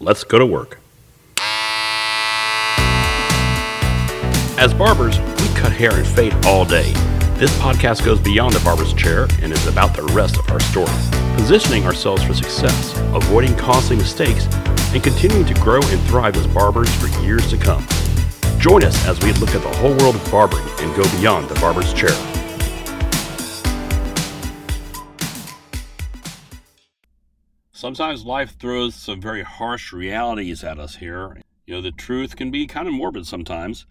Let's go to work. As barbers, we cut hair and fade all day. This podcast goes beyond the barber's chair and is about the rest of our story, positioning ourselves for success, avoiding costly mistakes, and continuing to grow and thrive as barbers for years to come. Join us as we look at the whole world of barbering and go beyond the barber's chair. Sometimes life throws some very harsh realities at us here. You know, the truth can be kind of morbid sometimes.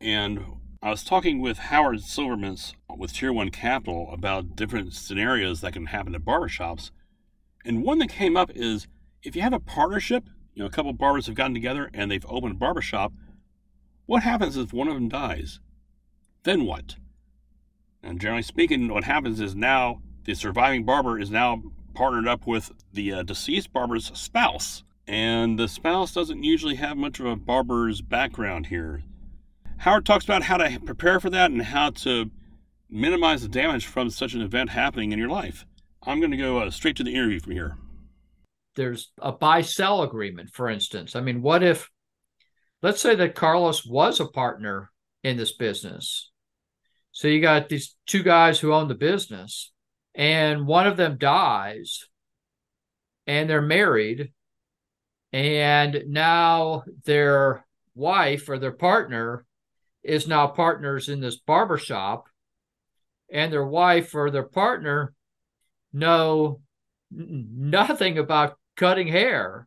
And I was talking with Howard Silvermintz with Tier 1 Capital about different scenarios that can happen at barbershops. And one that came up is if you have a partnership, you know, a couple barbers have gotten together and they've opened a barbershop, what happens if one of them dies? Then what? And generally speaking, what happens is now the surviving barber is now partnered up with the uh, deceased barber's spouse. And the spouse doesn't usually have much of a barber's background here. Howard talks about how to prepare for that and how to minimize the damage from such an event happening in your life. I'm going to go uh, straight to the interview from here. There's a buy sell agreement, for instance. I mean, what if, let's say that Carlos was a partner in this business. So you got these two guys who own the business and one of them dies and they're married and now their wife or their partner is now partners in this barbershop and their wife or their partner know nothing about cutting hair.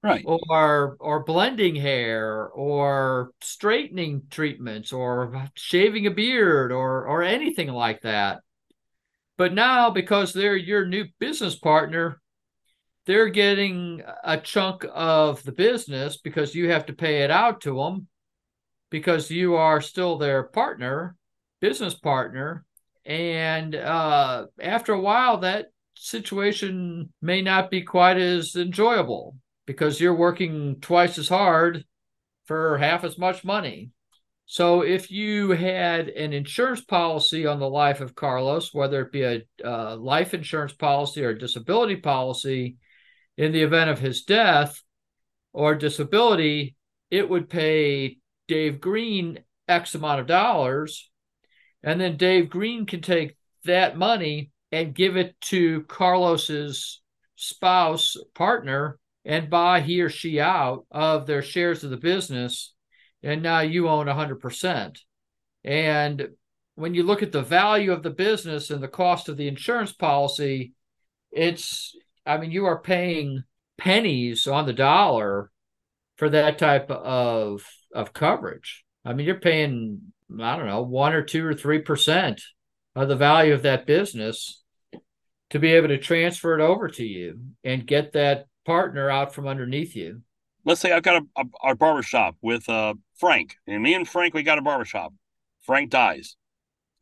Right. Or or blending hair or straightening treatments or shaving a beard or or anything like that but now, because they're your new business partner, they're getting a chunk of the business because you have to pay it out to them because you are still their partner, business partner. And uh, after a while, that situation may not be quite as enjoyable because you're working twice as hard for half as much money. So if you had an insurance policy on the life of Carlos, whether it be a life insurance policy or a disability policy, in the event of his death or disability, it would pay Dave Green X amount of dollars. And then Dave Green can take that money and give it to Carlos's spouse, partner, and buy he or she out of their shares of the business and now you own 100%. And when you look at the value of the business and the cost of the insurance policy, it's, I mean, you are paying pennies on the dollar for that type of of coverage. I mean, you're paying, I don't know, one or two or three percent of the value of that business to be able to transfer it over to you and get that partner out from underneath you let's say I've got a, a, a barber shop with uh, Frank, and me and Frank, we got a barber shop. Frank dies,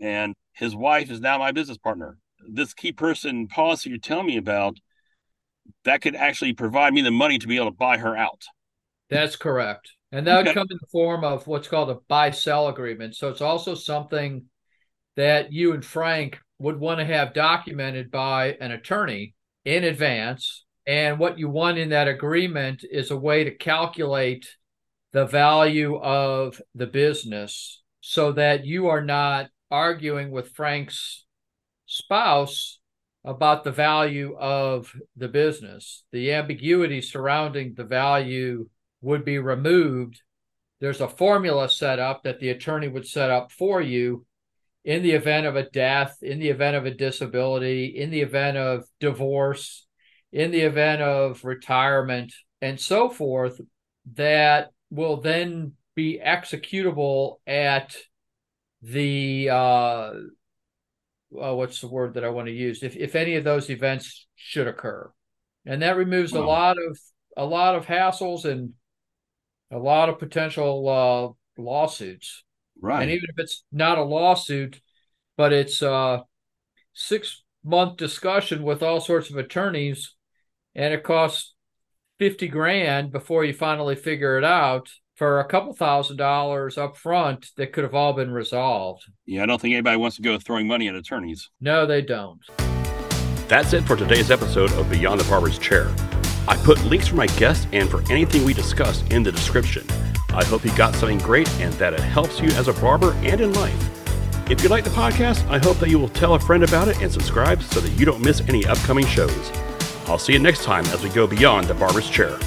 and his wife is now my business partner. This key person policy you're telling me about, that could actually provide me the money to be able to buy her out. That's correct. And that okay. would come in the form of what's called a buy sell agreement. So it's also something that you and Frank would want to have documented by an attorney in advance and what you want in that agreement is a way to calculate the value of the business so that you are not arguing with Frank's spouse about the value of the business. The ambiguity surrounding the value would be removed. There's a formula set up that the attorney would set up for you in the event of a death, in the event of a disability, in the event of divorce, in the event of retirement and so forth that will then be executable at the uh, well, what's the word that I want to use? If if any of those events should occur, and that removes a lot of a lot of hassles and a lot of potential uh, lawsuits. Right, and even if it's not a lawsuit, but it's uh, six month discussion with all sorts of attorneys and it costs 50 grand before you finally figure it out for a couple thousand dollars up front that could have all been resolved. Yeah, I don't think anybody wants to go throwing money at attorneys. No, they don't. That's it for today's episode of Beyond the Barber's Chair. I put links for my guests and for anything we discussed in the description. I hope you got something great and that it helps you as a barber and in life. If you like the podcast, I hope that you will tell a friend about it and subscribe so that you don't miss any upcoming shows. I'll see you next time as we go beyond the barber's chair.